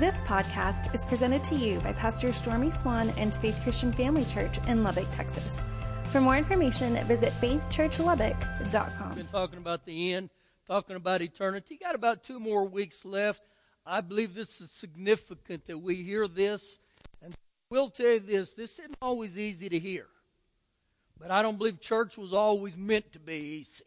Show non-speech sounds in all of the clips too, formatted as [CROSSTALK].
This podcast is presented to you by Pastor Stormy Swan and Faith Christian Family Church in Lubbock, Texas. For more information, visit faithchurchlubbock.com. Been talking about the end, talking about eternity. Got about two more weeks left. I believe this is significant that we hear this. And we'll tell you this this isn't always easy to hear. But I don't believe church was always meant to be easy.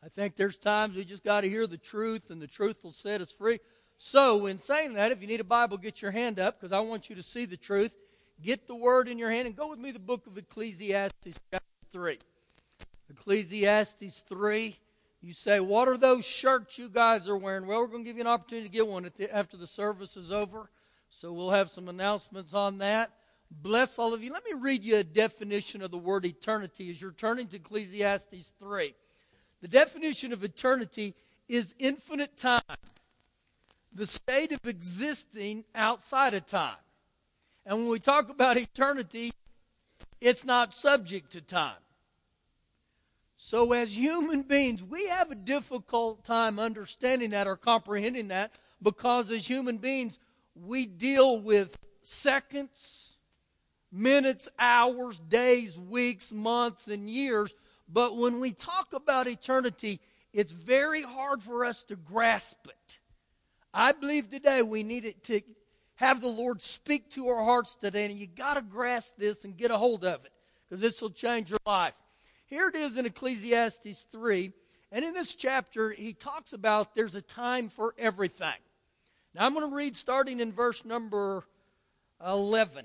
I think there's times we just got to hear the truth, and the truth will set us free. So, in saying that, if you need a Bible, get your hand up because I want you to see the truth. Get the word in your hand and go with me the book of Ecclesiastes, chapter 3. Ecclesiastes 3. You say, What are those shirts you guys are wearing? Well, we're going to give you an opportunity to get one the, after the service is over. So, we'll have some announcements on that. Bless all of you. Let me read you a definition of the word eternity as you're turning to Ecclesiastes 3. The definition of eternity is infinite time the state of existing outside of time. And when we talk about eternity, it's not subject to time. So, as human beings, we have a difficult time understanding that or comprehending that because, as human beings, we deal with seconds, minutes, hours, days, weeks, months, and years. But when we talk about eternity, it's very hard for us to grasp it. I believe today we need it to have the Lord speak to our hearts today, and you got to grasp this and get a hold of it because this will change your life. Here it is in Ecclesiastes 3, and in this chapter, he talks about there's a time for everything. Now, I'm going to read starting in verse number 11.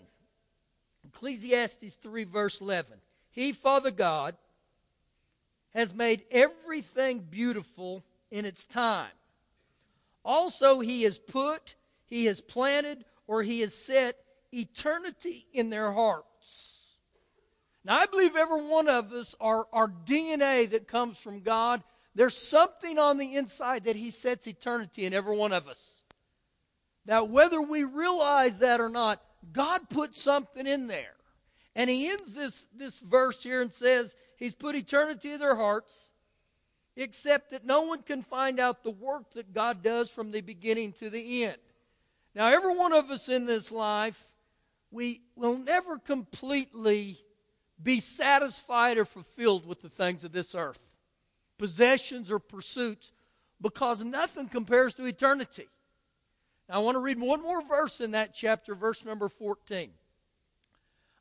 Ecclesiastes 3, verse 11. He, Father God, has made everything beautiful in its time. Also, he has put, he has planted, or he has set eternity in their hearts. Now, I believe every one of us, our, our DNA that comes from God, there's something on the inside that he sets eternity in every one of us. Now, whether we realize that or not, God put something in there. And he ends this, this verse here and says, He's put eternity in their hearts except that no one can find out the work that God does from the beginning to the end. Now, every one of us in this life, we will never completely be satisfied or fulfilled with the things of this earth, possessions or pursuits, because nothing compares to eternity. Now, I want to read one more verse in that chapter, verse number 14.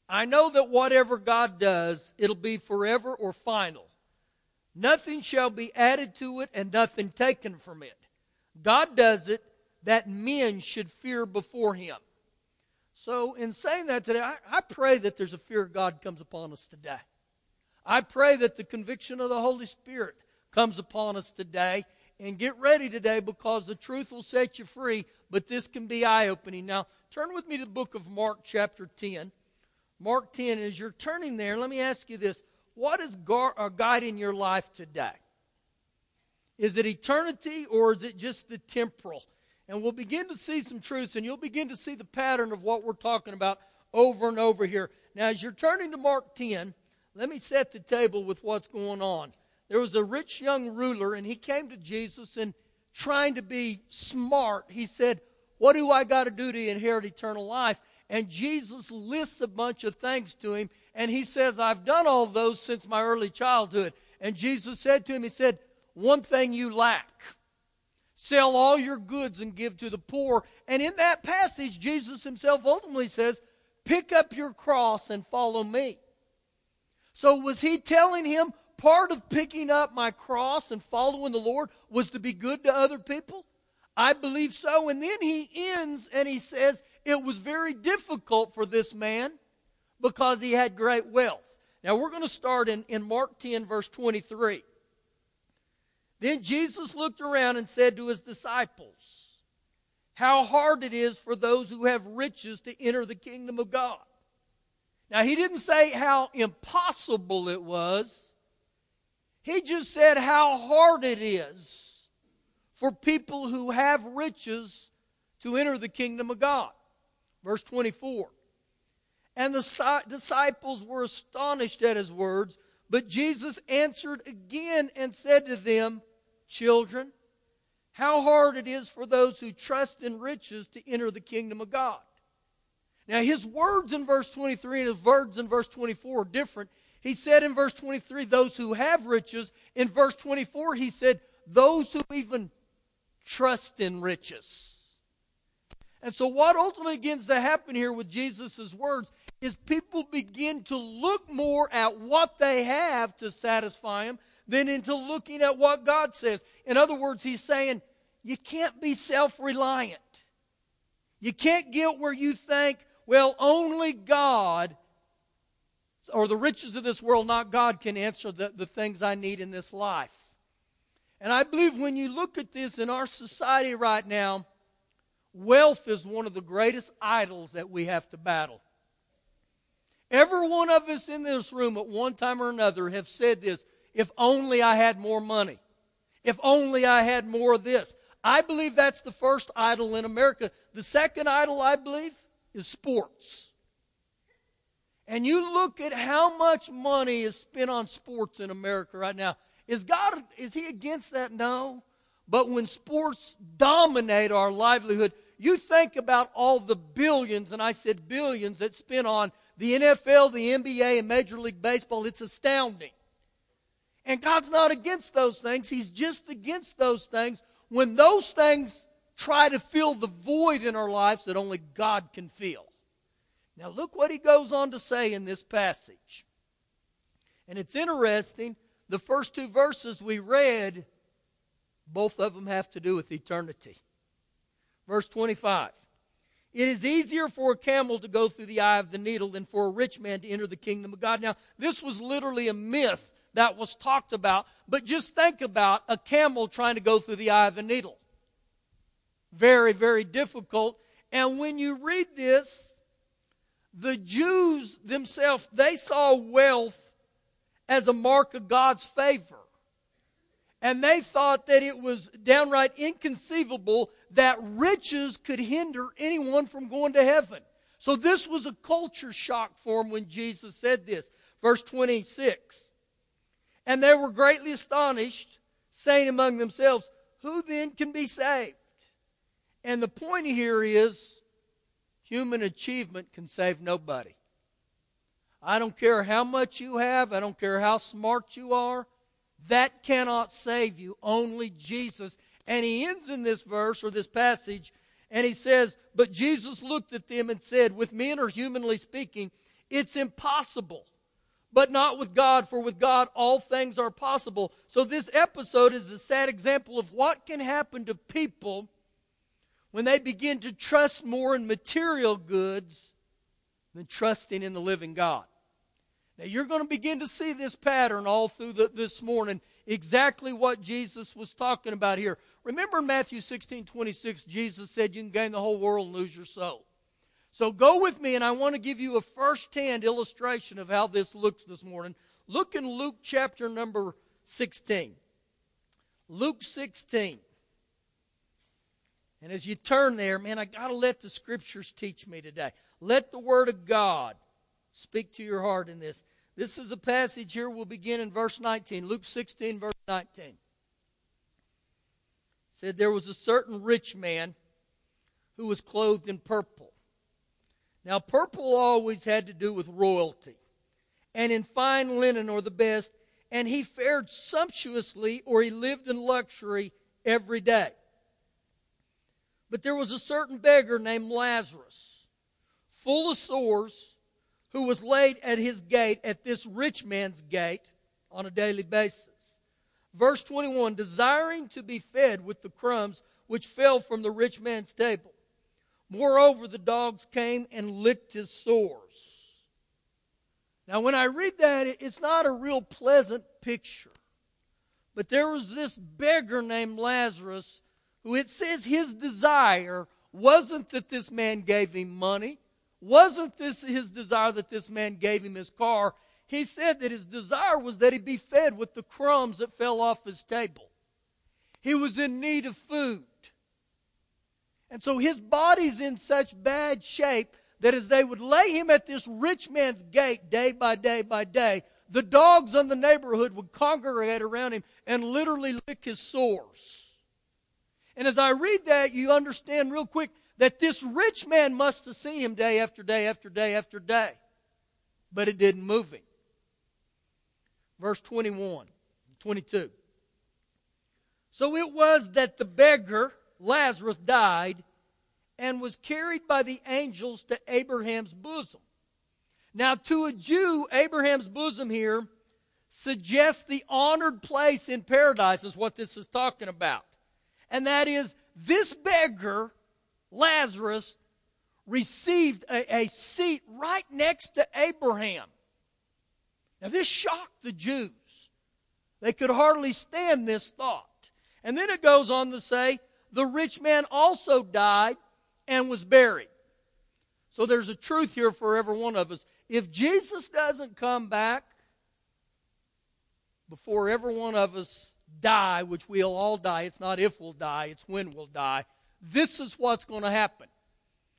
I know that whatever God does, it'll be forever or final. Nothing shall be added to it and nothing taken from it. God does it that men should fear before him. So, in saying that today, I, I, pray that there's a fear of God comes upon us today. I pray that the conviction of the Holy Spirit comes upon us today. And get ready today because the truth will set you free, but this can be eye opening. Now, turn with me to the book of Mark, chapter 10. Mark 10, as you're turning there, let me ask you this what is uh, guiding your life today? Is it eternity or is it just the temporal? And we'll begin to see some truths, and you'll begin to see the pattern of what we're talking about over and over here. Now, as you're turning to Mark 10, let me set the table with what's going on. There was a rich young ruler, and he came to Jesus and trying to be smart, he said, What do I got to do to inherit eternal life? And Jesus lists a bunch of things to him, and he says, I've done all those since my early childhood. And Jesus said to him, He said, One thing you lack. Sell all your goods and give to the poor. And in that passage, Jesus himself ultimately says, Pick up your cross and follow me. So was he telling him part of picking up my cross and following the Lord was to be good to other people? I believe so. And then he ends and he says, It was very difficult for this man because he had great wealth. Now we're going to start in, in Mark 10, verse 23. Then Jesus looked around and said to his disciples, How hard it is for those who have riches to enter the kingdom of God. Now, he didn't say how impossible it was, he just said how hard it is for people who have riches to enter the kingdom of God. Verse 24. And the disciples were astonished at his words. But Jesus answered again and said to them, Children, how hard it is for those who trust in riches to enter the kingdom of God. Now, his words in verse 23 and his words in verse 24 are different. He said in verse 23, those who have riches. In verse 24, he said, those who even trust in riches. And so, what ultimately begins to happen here with Jesus' words is people begin to look more at what they have to satisfy them than into looking at what God says. In other words, he's saying, you can't be self reliant. You can't get where you think, well, only God or the riches of this world, not God, can answer the, the things I need in this life. And I believe when you look at this in our society right now, wealth is one of the greatest idols that we have to battle. Every one of us in this room at one time or another have said this if only I had more money. If only I had more of this. I believe that's the first idol in America. The second idol, I believe, is sports. And you look at how much money is spent on sports in America right now. Is God, is He against that? No. But when sports dominate our livelihood, you think about all the billions, and I said billions, that spent on the NFL, the NBA, and Major League Baseball. It's astounding. And God's not against those things. He's just against those things when those things try to fill the void in our lives that only God can fill. Now, look what he goes on to say in this passage. And it's interesting. The first two verses we read, both of them have to do with eternity. Verse 25 It is easier for a camel to go through the eye of the needle than for a rich man to enter the kingdom of God. Now, this was literally a myth that was talked about, but just think about a camel trying to go through the eye of the needle. Very, very difficult. And when you read this, the Jews themselves, they saw wealth as a mark of God's favor. And they thought that it was downright inconceivable that riches could hinder anyone from going to heaven. So this was a culture shock for them when Jesus said this. Verse 26. And they were greatly astonished, saying among themselves, Who then can be saved? And the point here is human achievement can save nobody. I don't care how much you have, I don't care how smart you are, that cannot save you. Only Jesus. And he ends in this verse or this passage, and he says, But Jesus looked at them and said, With men or humanly speaking, it's impossible but not with God, for with God all things are possible. So, this episode is a sad example of what can happen to people when they begin to trust more in material goods than trusting in the living God. Now, you're going to begin to see this pattern all through the, this morning, exactly what Jesus was talking about here. Remember in Matthew 16 26, Jesus said, You can gain the whole world and lose your soul. So go with me, and I want to give you a first hand illustration of how this looks this morning. Look in Luke chapter number 16. Luke 16. And as you turn there, man, I got to let the scriptures teach me today. Let the word of God speak to your heart in this. This is a passage here. We'll begin in verse 19. Luke 16, verse 19. It said, There was a certain rich man who was clothed in purple now, purple always had to do with royalty, and in fine linen or the best, and he fared sumptuously or he lived in luxury every day. But there was a certain beggar named Lazarus, full of sores, who was laid at his gate, at this rich man's gate, on a daily basis. Verse 21 desiring to be fed with the crumbs which fell from the rich man's table. Moreover, the dogs came and licked his sores. Now, when I read that, it's not a real pleasant picture. But there was this beggar named Lazarus who it says his desire wasn't that this man gave him money, wasn't this his desire that this man gave him his car. He said that his desire was that he be fed with the crumbs that fell off his table. He was in need of food. And so his body's in such bad shape that as they would lay him at this rich man's gate day by day by day, the dogs in the neighborhood would congregate around him and literally lick his sores. And as I read that, you understand real quick that this rich man must have seen him day after day after day after day. But it didn't move him. Verse 21, 22. So it was that the beggar, Lazarus, died and was carried by the angels to Abraham's bosom. Now, to a Jew, Abraham's bosom here suggests the honored place in paradise, is what this is talking about. And that is, this beggar, Lazarus, received a, a seat right next to Abraham. Now, this shocked the Jews. They could hardly stand this thought. And then it goes on to say, the rich man also died and was buried. So there's a truth here for every one of us. If Jesus doesn't come back before every one of us die, which we'll all die, it's not if we'll die, it's when we'll die, this is what's going to happen.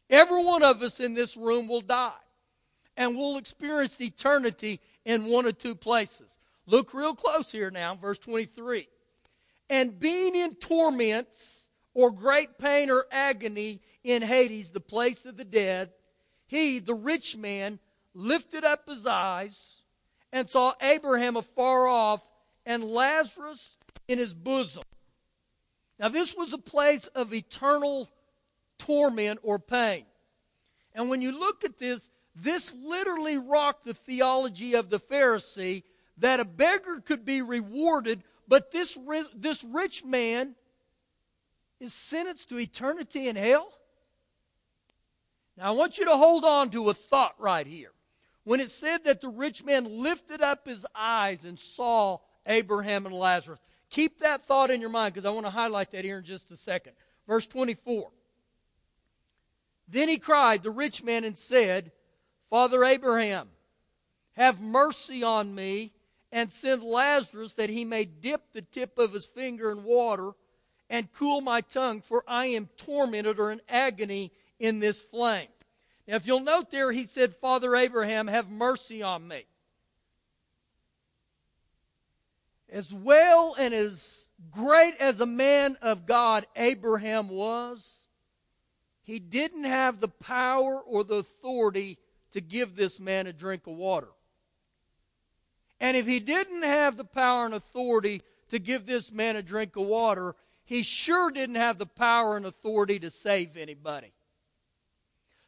Every one of us in this room will die. And we'll experience eternity in one or two places. Look real close here now, verse 23. And being in torments or great pain or agony in Hades, the place of the dead, he, the rich man, lifted up his eyes and saw Abraham afar off and Lazarus in his bosom. Now, this was a place of eternal torment or pain. And when you look at this, this literally rocked the theology of the Pharisee that a beggar could be rewarded, but this, this rich man is sentenced to eternity in hell? Now, I want you to hold on to a thought right here. When it said that the rich man lifted up his eyes and saw Abraham and Lazarus, keep that thought in your mind because I want to highlight that here in just a second. Verse 24. Then he cried, the rich man, and said, Father Abraham, have mercy on me and send Lazarus that he may dip the tip of his finger in water and cool my tongue, for I am tormented or in agony in this flame. Now, if you'll note there, he said, Father Abraham, have mercy on me. As well and as great as a man of God Abraham was, he didn't have the power or the authority to give this man a drink of water. And if he didn't have the power and authority to give this man a drink of water, he sure didn't have the power and authority to save anybody.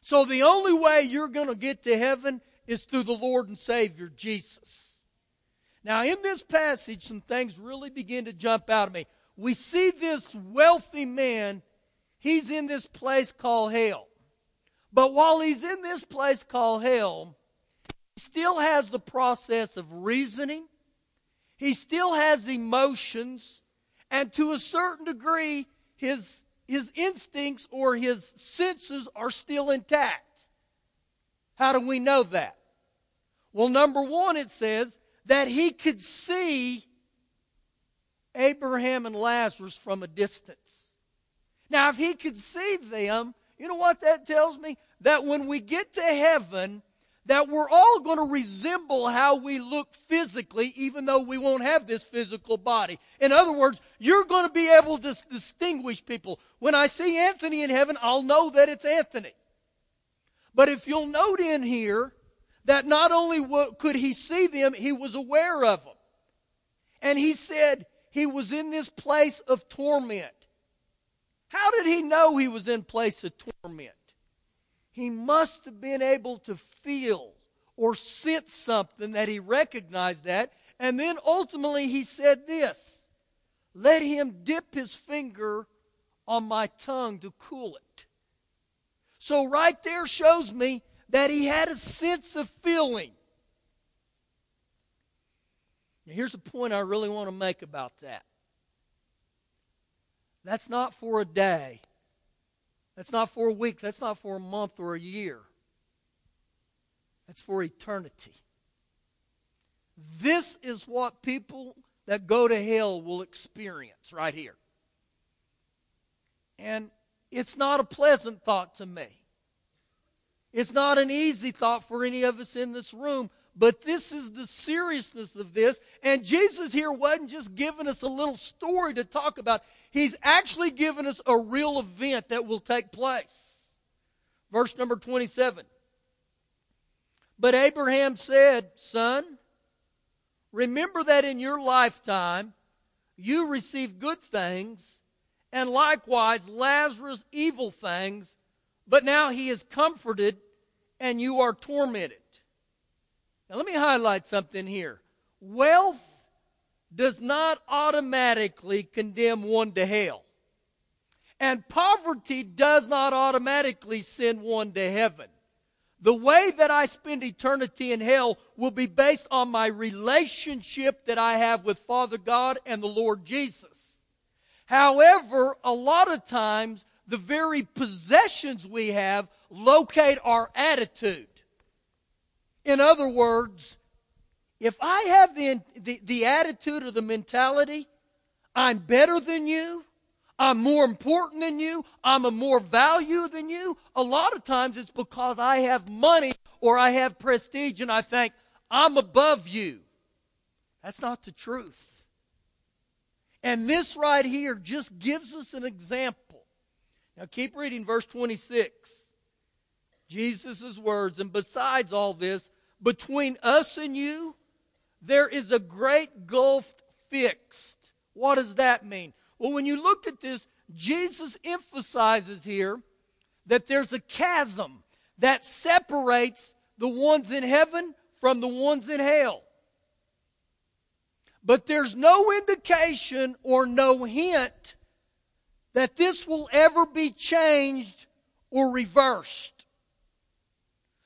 So the only way you're going to get to heaven is through the Lord and Savior, Jesus. Now, in this passage, some things really begin to jump out at me. We see this wealthy man, he's in this place called hell. But while he's in this place called hell, he still has the process of reasoning, he still has emotions, and to a certain degree, his his instincts or his senses are still intact. How do we know that? Well, number one, it says that he could see Abraham and Lazarus from a distance. Now, if he could see them, you know what that tells me? That when we get to heaven, that we're all going to resemble how we look physically, even though we won't have this physical body. In other words, you're going to be able to distinguish people. When I see Anthony in heaven, I'll know that it's Anthony. But if you'll note in here that not only could he see them, he was aware of them. And he said he was in this place of torment. How did he know he was in place of torment? he must have been able to feel or sense something that he recognized that. And then ultimately he said this Let him dip his finger on my tongue to cool it. So, right there shows me that he had a sense of feeling. Now, here's a point I really want to make about that. That's not for a day. That's not for a week. That's not for a month or a year. That's for eternity. This is what people that go to hell will experience right here. And it's not a pleasant thought to me. It's not an easy thought for any of us in this room, but this is the seriousness of this. And Jesus here wasn't just giving us a little story to talk about, He's actually giving us a real event that will take place. Verse number 27. But Abraham said, Son, remember that in your lifetime you received good things, and likewise Lazarus evil things, but now he is comforted and you are tormented. Now, let me highlight something here. Wealth does not automatically condemn one to hell. And poverty does not automatically send one to heaven. The way that I spend eternity in hell will be based on my relationship that I have with Father God and the Lord Jesus. However, a lot of times, the very possessions we have locate our attitude. In other words, if I have the, the, the attitude or the mentality, I'm better than you, I'm more important than you, I'm a more value than you, a lot of times it's because I have money or I have prestige and I think, I'm above you. That's not the truth. And this right here just gives us an example. Now keep reading verse 26. Jesus' words, and besides all this, between us and you, there is a great gulf fixed. What does that mean? Well, when you look at this, Jesus emphasizes here that there's a chasm that separates the ones in heaven from the ones in hell. But there's no indication or no hint that this will ever be changed or reversed.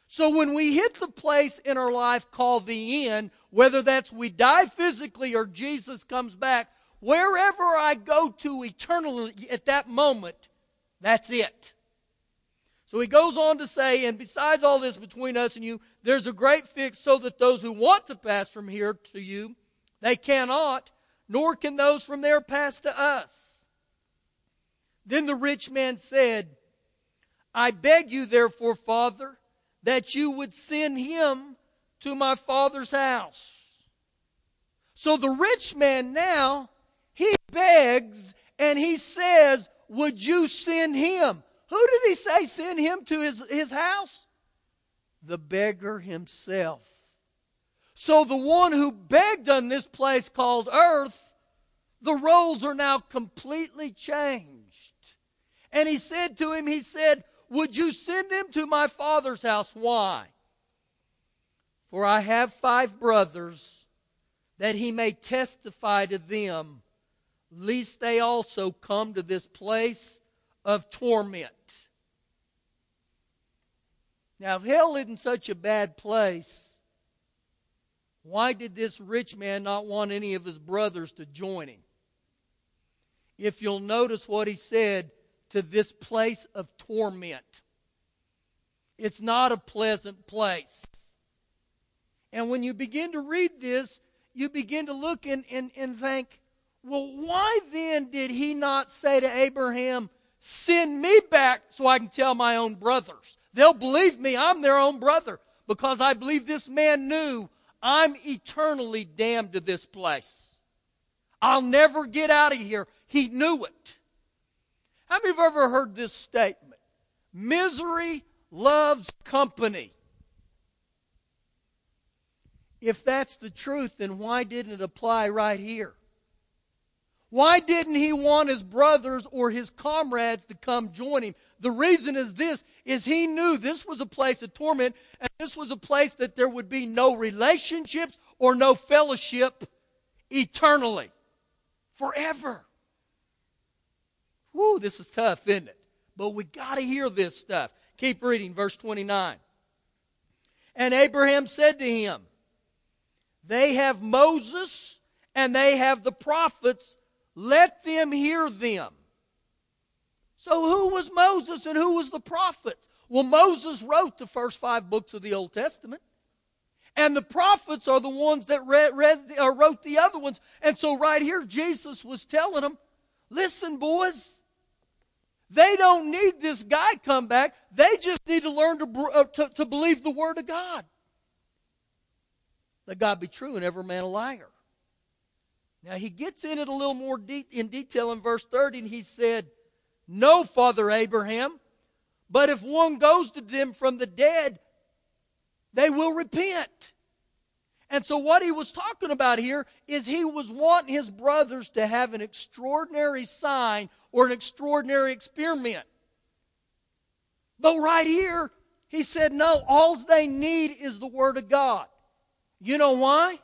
So when we hit the place in our life called the end, whether that's we die physically or Jesus comes back, wherever I go to eternally at that moment, that's it. So he goes on to say, and besides all this between us and you, there's a great fix so that those who want to pass from here to you, they cannot, nor can those from there pass to us. Then the rich man said, I beg you therefore, Father, that you would send him to my father's house. So the rich man now, he begs and he says, Would you send him? Who did he say send him to his, his house? The beggar himself. So the one who begged on this place called earth, the roles are now completely changed. And he said to him, He said, would you send him to my father's house? Why? For I have five brothers, that he may testify to them, lest they also come to this place of torment. Now, if hell isn't such a bad place, why did this rich man not want any of his brothers to join him? If you'll notice what he said, to this place of torment. It's not a pleasant place. And when you begin to read this, you begin to look and, and, and think, well, why then did he not say to Abraham, send me back so I can tell my own brothers? They'll believe me, I'm their own brother, because I believe this man knew I'm eternally damned to this place. I'll never get out of here. He knew it. How many of have ever heard this statement? Misery loves company. If that's the truth, then why didn't it apply right here? Why didn't he want his brothers or his comrades to come join him? The reason is this is he knew this was a place of torment and this was a place that there would be no relationships or no fellowship eternally. Forever. Whoo, this is tough, isn't it? But we got to hear this stuff. Keep reading, verse 29. And Abraham said to him, They have Moses and they have the prophets. Let them hear them. So, who was Moses and who was the prophets? Well, Moses wrote the first five books of the Old Testament. And the prophets are the ones that read, read, uh, wrote the other ones. And so, right here, Jesus was telling them, listen, boys, they don't need this guy come back. They just need to learn to, uh, to, to believe the Word of God. Let God be true and every man a liar. Now he gets in it a little more de- in detail in verse 30, and he said, No, Father Abraham, but if one goes to them from the dead, they will repent. And so, what he was talking about here is he was wanting his brothers to have an extraordinary sign or an extraordinary experiment. But right here, he said, no, all they need is the Word of God. You know why?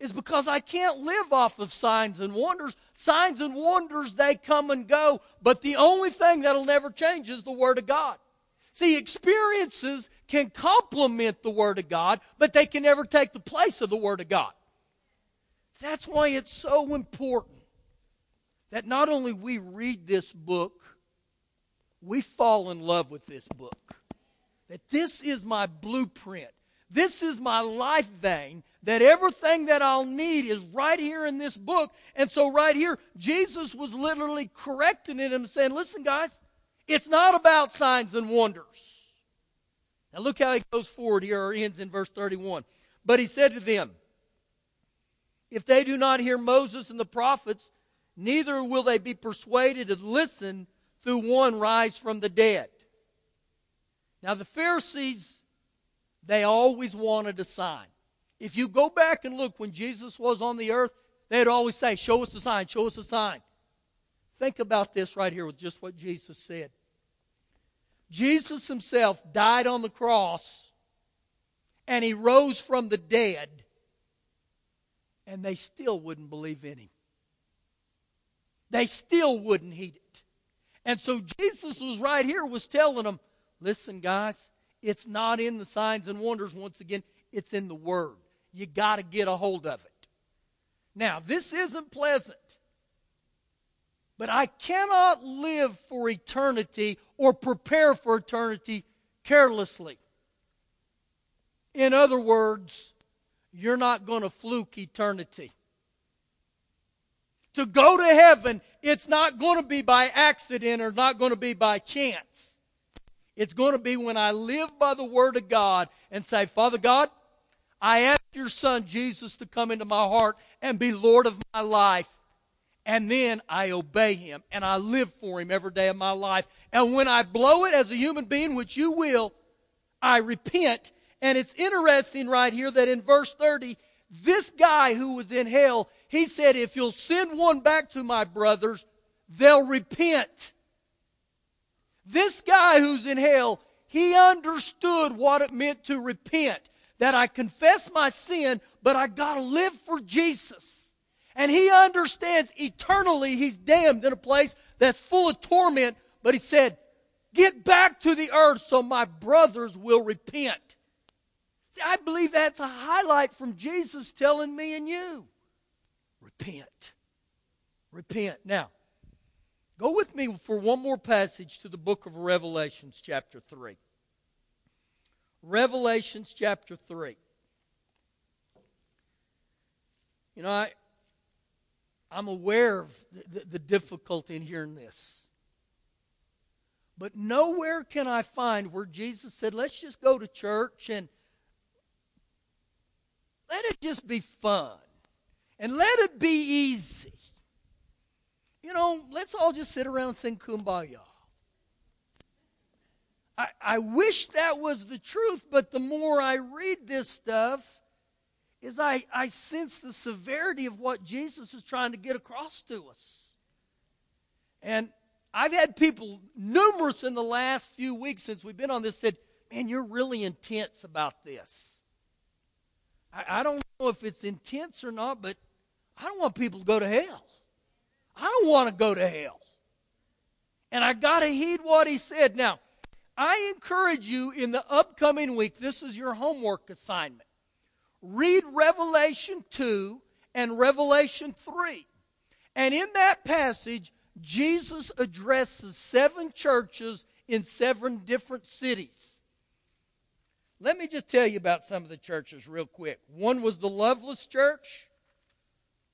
Is because I can't live off of signs and wonders. Signs and wonders, they come and go. But the only thing that'll never change is the Word of God. See, experiences can complement the Word of God, but they can never take the place of the Word of God. That's why it's so important that not only we read this book, we fall in love with this book. That this is my blueprint. This is my life vein. That everything that I'll need is right here in this book. And so, right here, Jesus was literally correcting it saying, Listen, guys, it's not about signs and wonders. Now, look how he goes forward here, or ends in verse 31. But he said to them, If they do not hear Moses and the prophets, neither will they be persuaded to listen through one rise from the dead. Now, the Pharisees, they always wanted a sign. If you go back and look when Jesus was on the earth, they'd always say, Show us a sign, show us a sign. Think about this right here with just what Jesus said. Jesus himself died on the cross and he rose from the dead, and they still wouldn't believe in him. They still wouldn't heed it. And so Jesus was right here, was telling them, listen, guys, it's not in the signs and wonders once again, it's in the Word. You got to get a hold of it. Now, this isn't pleasant, but I cannot live for eternity or prepare for eternity carelessly. In other words, you're not going to fluke eternity. To go to heaven, it's not going to be by accident or not going to be by chance. It's going to be when I live by the Word of God and say, Father God, I ask your Son Jesus to come into my heart and be Lord of my life. And then I obey Him and I live for Him every day of my life. And when I blow it as a human being, which you will, I repent. And it's interesting right here that in verse 30, this guy who was in hell, he said, If you'll send one back to my brothers, they'll repent. This guy who's in hell, he understood what it meant to repent. That I confess my sin, but I gotta live for Jesus. And he understands eternally he's damned in a place that's full of torment, but he said, Get back to the earth so my brothers will repent. See, I believe that's a highlight from Jesus telling me and you repent. Repent. Now, go with me for one more passage to the book of Revelations, chapter 3. Revelations, chapter 3. You know, I, I'm aware of the, the, difficulty in hearing this. But nowhere can I find where Jesus said, let's just go to church and let it just be fun and let it be easy. You know, let's all just sit around and sing kumbaya. I, I wish that was the truth, but the more I read this stuff, is I, I sense the severity of what Jesus is trying to get across to us. And I've had people, numerous in the last few weeks since we've been on this, said, Man, you're really intense about this. I, I don't know if it's intense or not, but I don't want people to go to hell. I don't want to go to hell. And I got to heed what he said. Now, I encourage you in the upcoming week, this is your homework assignment. Read Revelation 2 and Revelation 3. And in that passage, Jesus addresses seven churches in seven different cities. Let me just tell you about some of the churches real quick. One was the Loveless Church.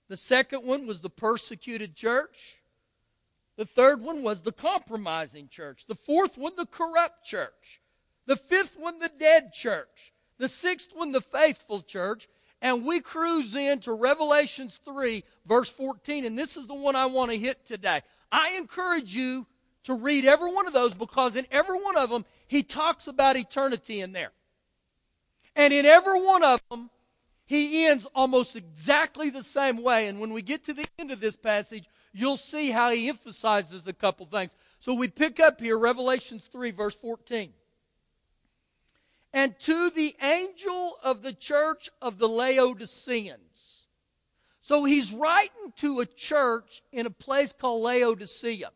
The second one was the persecuted church. The third one was the compromising church. The fourth one, the corrupt church. The fifth one, the dead church. The sixth one, the faithful church. and we cruise into Revelations 3, verse 14, and this is the one I want to hit today. I encourage you to read every one of those because in every one of them, he talks about eternity in there. And in every one of them, he ends almost exactly the same way. And when we get to the end of this passage, you'll see how he emphasizes a couple things. So we pick up here, Revelations 3, verse 14. And to the angel of the church of the Laodiceans. So he's writing to a church in a place called Laodicea.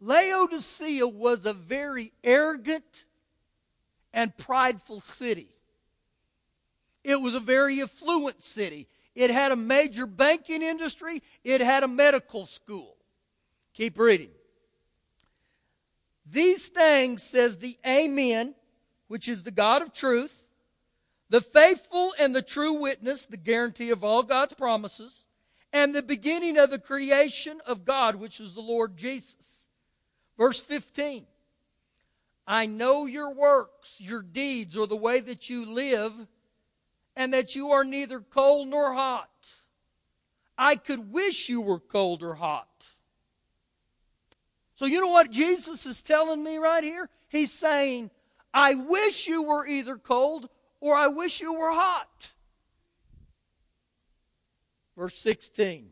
Laodicea was a very arrogant and prideful city. It was a very affluent city. It had a major banking industry. It had a medical school. Keep reading. These things, says the Amen, which is the God of truth, the faithful and the true witness, the guarantee of all God's promises, and the beginning of the creation of God, which is the Lord Jesus. Verse 15 I know your works, your deeds, or the way that you live, and that you are neither cold nor hot. I could wish you were cold or hot. So, you know what Jesus is telling me right here? He's saying, I wish you were either cold or I wish you were hot. Verse 16.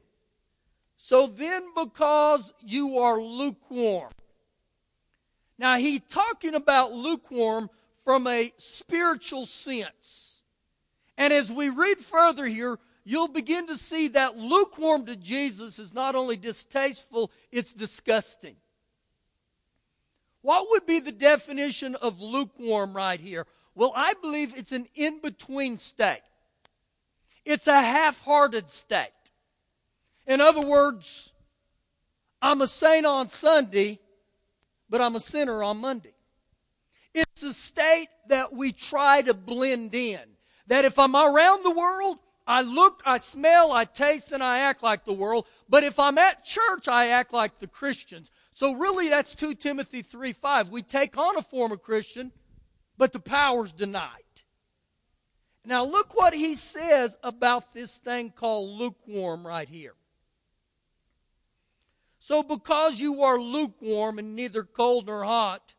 So then, because you are lukewarm. Now, he's talking about lukewarm from a spiritual sense. And as we read further here, you'll begin to see that lukewarm to Jesus is not only distasteful, it's disgusting. What would be the definition of lukewarm right here? Well, I believe it's an in between state. It's a half hearted state. In other words, I'm a saint on Sunday, but I'm a sinner on Monday. It's a state that we try to blend in. That if I'm around the world, I look, I smell, I taste, and I act like the world. But if I'm at church, I act like the Christians. So really, that's 2 Timothy 3 5. We take on a form of Christian, but the power's denied. Now, look what he says about this thing called lukewarm right here. So, because you are lukewarm and neither cold nor hot,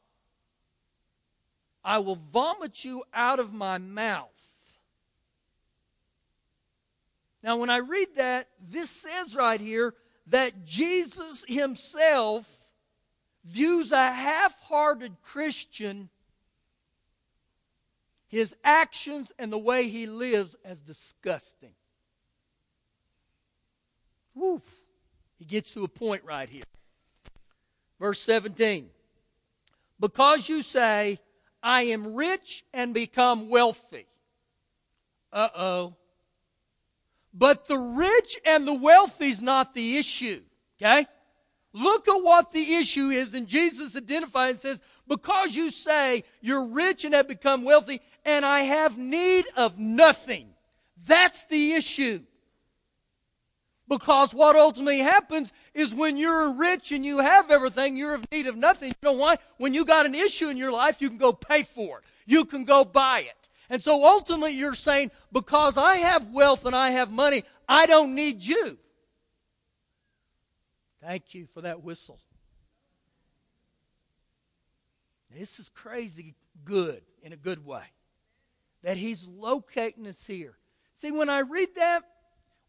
I will vomit you out of my mouth. Now, when I read that, this says right here that Jesus himself views a half hearted Christian, his actions and the way he lives as disgusting. Woof. He gets to a point right here. Verse 17. Because you say, I am rich and become wealthy. Uh oh. But the rich and the wealthy is not the issue. Okay? Look at what the issue is. And Jesus identifies and says, Because you say you're rich and have become wealthy, and I have need of nothing. That's the issue. Because what ultimately happens is when you're rich and you have everything, you're of need of nothing. You know why? When you got an issue in your life, you can go pay for it. You can go buy it. And so ultimately you're saying, because I have wealth and I have money, I don't need you. Thank you for that whistle. This is crazy good in a good way. That he's locating us here. See, when I read that,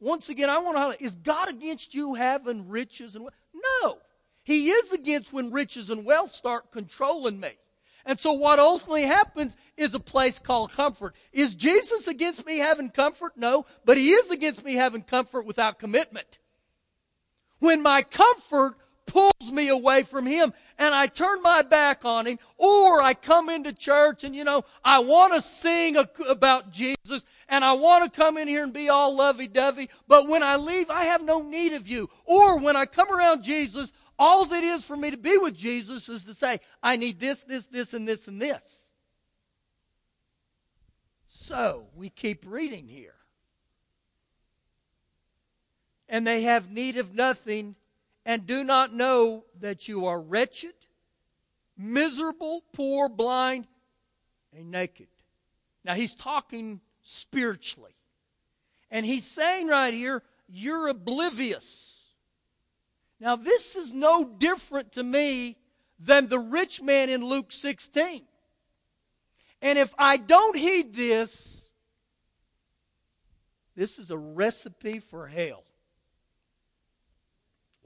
once again, I want to highlight, is God against you having riches and wealth? No. He is against when riches and wealth start controlling me. And so what ultimately happens is a place called comfort. Is Jesus against me having comfort? No, but he is against me having comfort without commitment. When my comfort pulls me away from him and I turn my back on him, or I come into church and, you know, I want to sing about Jesus and I want to come in here and be all lovey dovey, but when I leave, I have no need of you. Or when I come around Jesus, all it is for me to be with Jesus is to say, I need this, this, this, and this, and this. So we keep reading here. And they have need of nothing and do not know that you are wretched, miserable, poor, blind, and naked. Now he's talking spiritually. And he's saying right here, you're oblivious. Now, this is no different to me than the rich man in Luke 16. And if I don't heed this, this is a recipe for hell.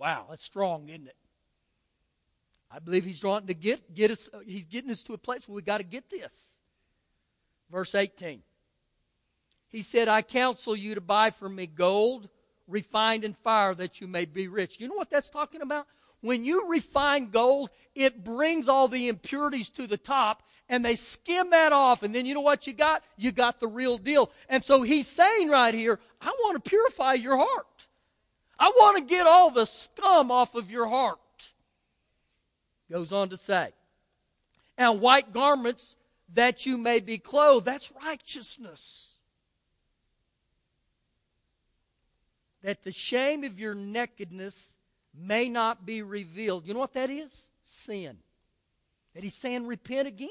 Wow, that's strong, isn't it? I believe he's trying to get, get us, uh, he's getting us to a place where we got to get this. Verse 18. He said, I counsel you to buy from me gold refined in fire that you may be rich. You know what that's talking about? When you refine gold, it brings all the impurities to the top and they skim that off. And then you know what you got? You got the real deal. And so he's saying right here, I want to purify your heart. I want to get all the scum off of your heart. Goes on to say, and white garments that you may be clothed. That's righteousness. That the shame of your nakedness may not be revealed. You know what that is? Sin. That he's saying, repent again.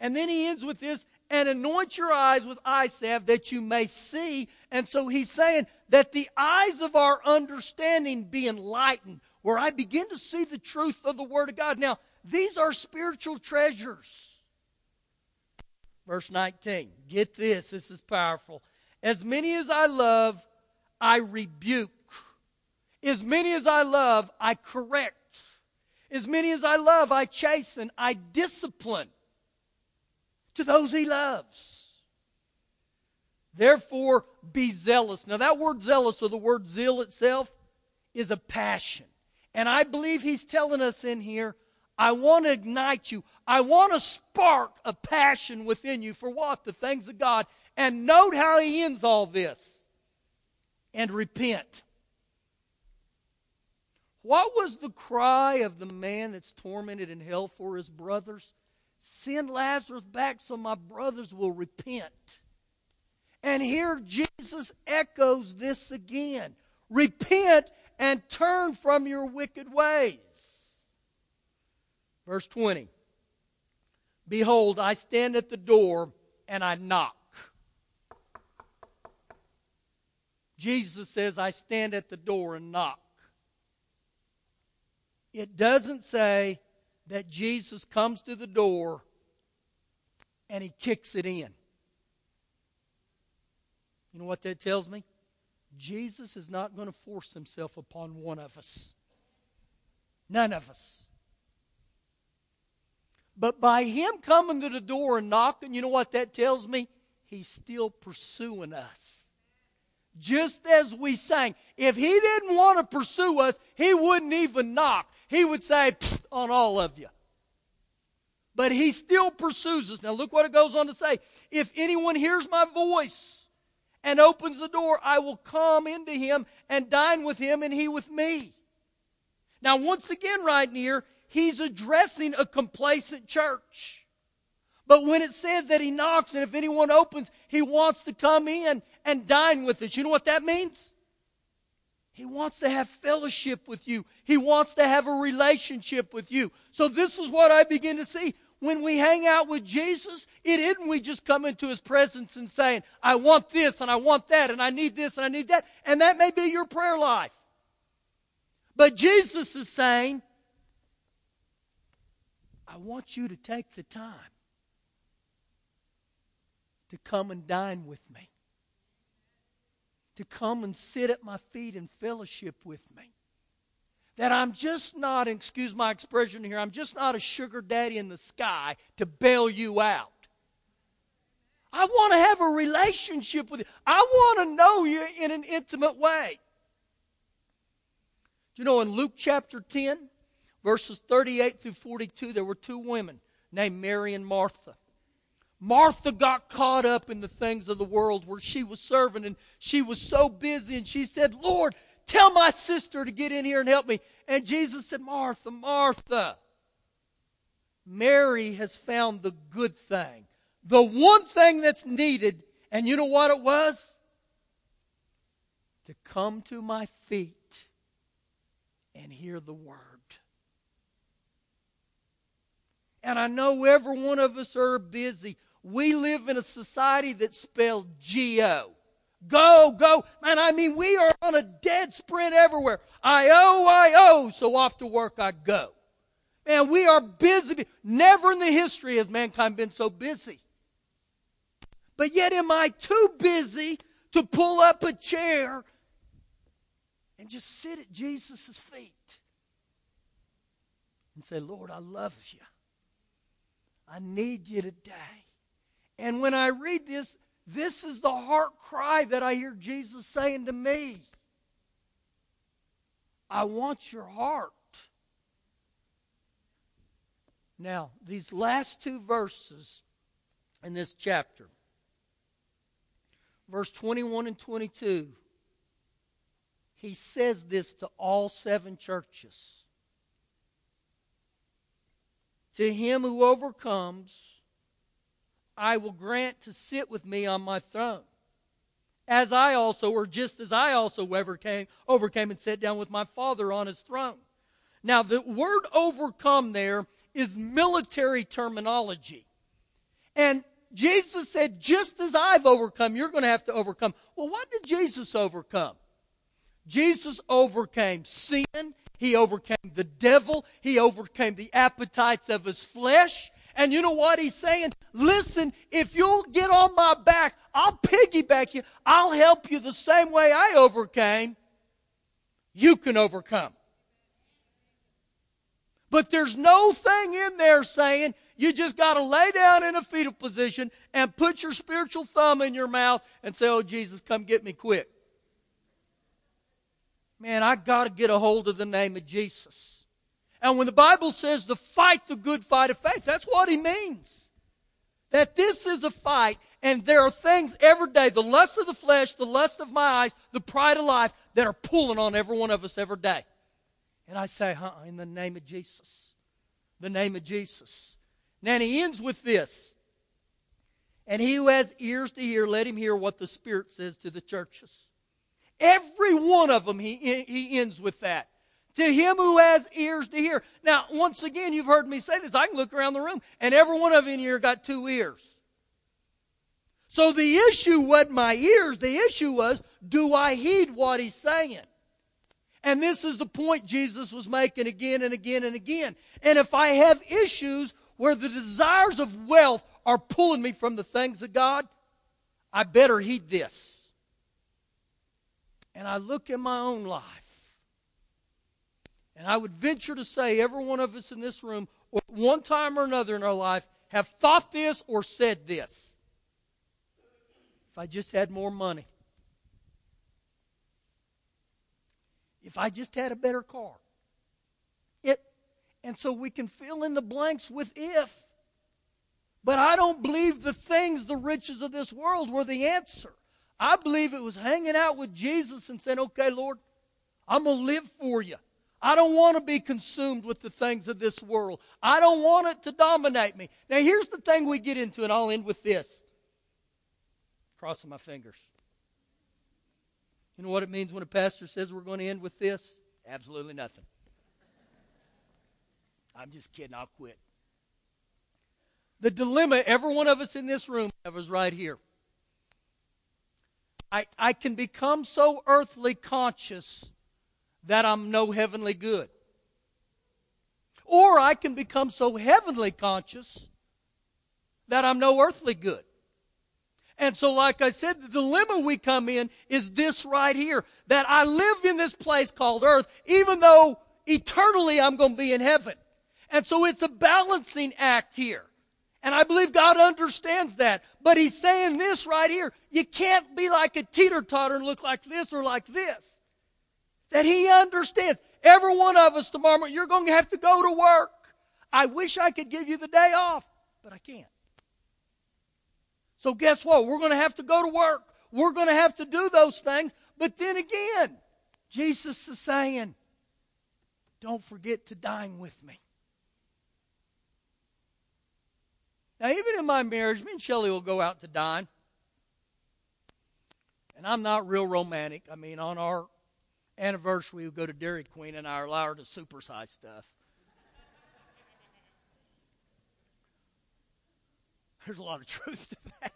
And then he ends with this, and anoint your eyes with eye salve that you may see. And so he's saying that the eyes of our understanding be enlightened, where I begin to see the truth of the Word of God. Now, these are spiritual treasures. Verse 19. Get this, this is powerful. As many as I love, I rebuke. As many as I love, I correct. As many as I love, I chasten, I discipline to those he loves. Therefore, be zealous. Now, that word zealous, or the word zeal itself, is a passion. And I believe he's telling us in here, I want to ignite you. I want to spark a passion within you for what? The things of God. And note how he ends all this. And repent. What was the cry of the man that's tormented in hell for his brothers? Send Lazarus back so my brothers will repent. And here Jesus echoes this again repent and turn from your wicked ways. Verse 20 Behold, I stand at the door and I knock. Jesus says, I stand at the door and knock. It doesn't say, that Jesus comes to the door and he kicks it in. You know what that tells me? Jesus is not going to force himself upon one of us. None of us. But by him coming to the door and knocking, you know what that tells me? He's still pursuing us. Just as we sang. If he didn't want to pursue us, he wouldn't even knock he would say on all of you. But he still pursues us. Now look what it goes on to say. If anyone hears my voice and opens the door, I will come into him and dine with him and he with me. Now once again right near, he's addressing a complacent church. But when it says that he knocks and if anyone opens, he wants to come in and dine with us. You know what that means? He wants to have fellowship with you. He wants to have a relationship with you. So this is what I begin to see. When we hang out with Jesus, it isn't we just come into his presence and saying, I want this and I want that and I need this and I need that. And that may be your prayer life. But Jesus is saying, I want you to take the time to come and dine with me to come and sit at my feet and fellowship with me. That I'm just not, excuse my expression here, I'm just not a sugar daddy in the sky to bail you out. I want to have a relationship with you. I want to know you in an intimate way. You know, in Luke chapter 10, verses 38 through 42, there were two women named Mary and Martha. Martha got caught up in the things of the world where she was serving and she was so busy and she said, Lord, tell my sister to get in here and help me. And Jesus said, Martha, Martha, Mary has found the good thing, the one thing that's needed. And you know what it was? To come to my feet and hear the word. And I know every one of us are busy. We live in a society that's spelled G O. Go, go. Man, I mean, we are on a dead sprint everywhere. I owe, I owe, so off to work I go. Man, we are busy. Never in the history has mankind been so busy. But yet, am I too busy to pull up a chair and just sit at Jesus' feet and say, Lord, I love you. I need you today. And when I read this, this is the heart cry that I hear Jesus saying to me. I want your heart. Now, these last two verses in this chapter, verse 21 and 22, he says this to all seven churches. To him who overcomes, I will grant to sit with me on my throne. As I also, or just as I also overcame, overcame and sat down with my Father on his throne. Now, the word overcome there is military terminology. And Jesus said, just as I've overcome, you're going to have to overcome. Well, what did Jesus overcome? Jesus overcame sin. He overcame the devil. He overcame the appetites of his flesh. And you know what he's saying? Listen, if you'll get on my back, I'll piggyback you. I'll help you the same way I overcame. You can overcome. But there's no thing in there saying you just got to lay down in a fetal position and put your spiritual thumb in your mouth and say, Oh, Jesus, come get me quick. Man, I got to get a hold of the name of Jesus. And when the Bible says to fight the good fight of faith, that's what he means. That this is a fight, and there are things every day, the lust of the flesh, the lust of my eyes, the pride of life, that are pulling on every one of us every day. And I say, huh, in the name of Jesus. The name of Jesus. Now he ends with this. And he who has ears to hear, let him hear what the Spirit says to the churches. Every one of them, he, he ends with that to him who has ears to hear. Now, once again, you've heard me say this. I can look around the room, and every one of you in here got two ears. So the issue wasn't my ears. The issue was, do I heed what he's saying? And this is the point Jesus was making again and again and again. And if I have issues where the desires of wealth are pulling me from the things of God, I better heed this. And I look in my own life. And I would venture to say every one of us in this room, at one time or another in our life, have thought this or said this. If I just had more money. If I just had a better car. It, and so we can fill in the blanks with if. But I don't believe the things, the riches of this world were the answer. I believe it was hanging out with Jesus and saying, okay, Lord, I'm going to live for you. I don't want to be consumed with the things of this world. I don't want it to dominate me. Now, here's the thing we get into, and I'll end with this. Crossing my fingers. You know what it means when a pastor says we're going to end with this? Absolutely nothing. I'm just kidding. I'll quit. The dilemma every one of us in this room have is right here. I, I can become so earthly conscious that I'm no heavenly good. Or I can become so heavenly conscious that I'm no earthly good. And so, like I said, the dilemma we come in is this right here that I live in this place called earth, even though eternally I'm going to be in heaven. And so it's a balancing act here. And I believe God understands that. But He's saying this right here. You can't be like a teeter totter and look like this or like this that He understands. Every one of us tomorrow you're going to have to go to work. I wish I could give you the day off, but I can't. So guess what? We're going to have to go to work. We're going to have to do those things. But then again, Jesus is saying, don't forget to dine with me. Now, even in my marriage, me and Shelly will go out to dine. And I'm not real romantic. I mean, on our anniversary, we would go to Dairy Queen and I allow her to supersize stuff. There's a lot of [LAUGHS] truth to that.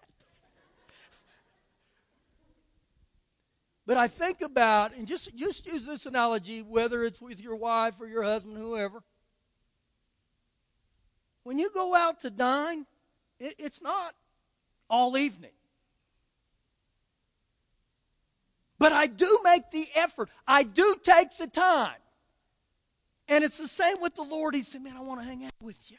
But I think about, and just, just use this analogy, whether it's with your wife or your husband, whoever. When you go out to dine, it, it's not all evening. But I do make the effort. I do take the time. And it's the same with the Lord. He said, Man, I want to hang out with you.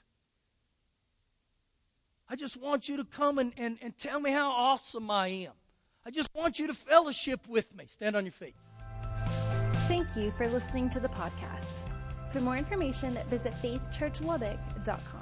I just want you to come and, and, and tell me how awesome I am. I just want you to fellowship with me. Stand on your feet. Thank you for listening to the podcast. For more information, visit faithchurchlubbock.com.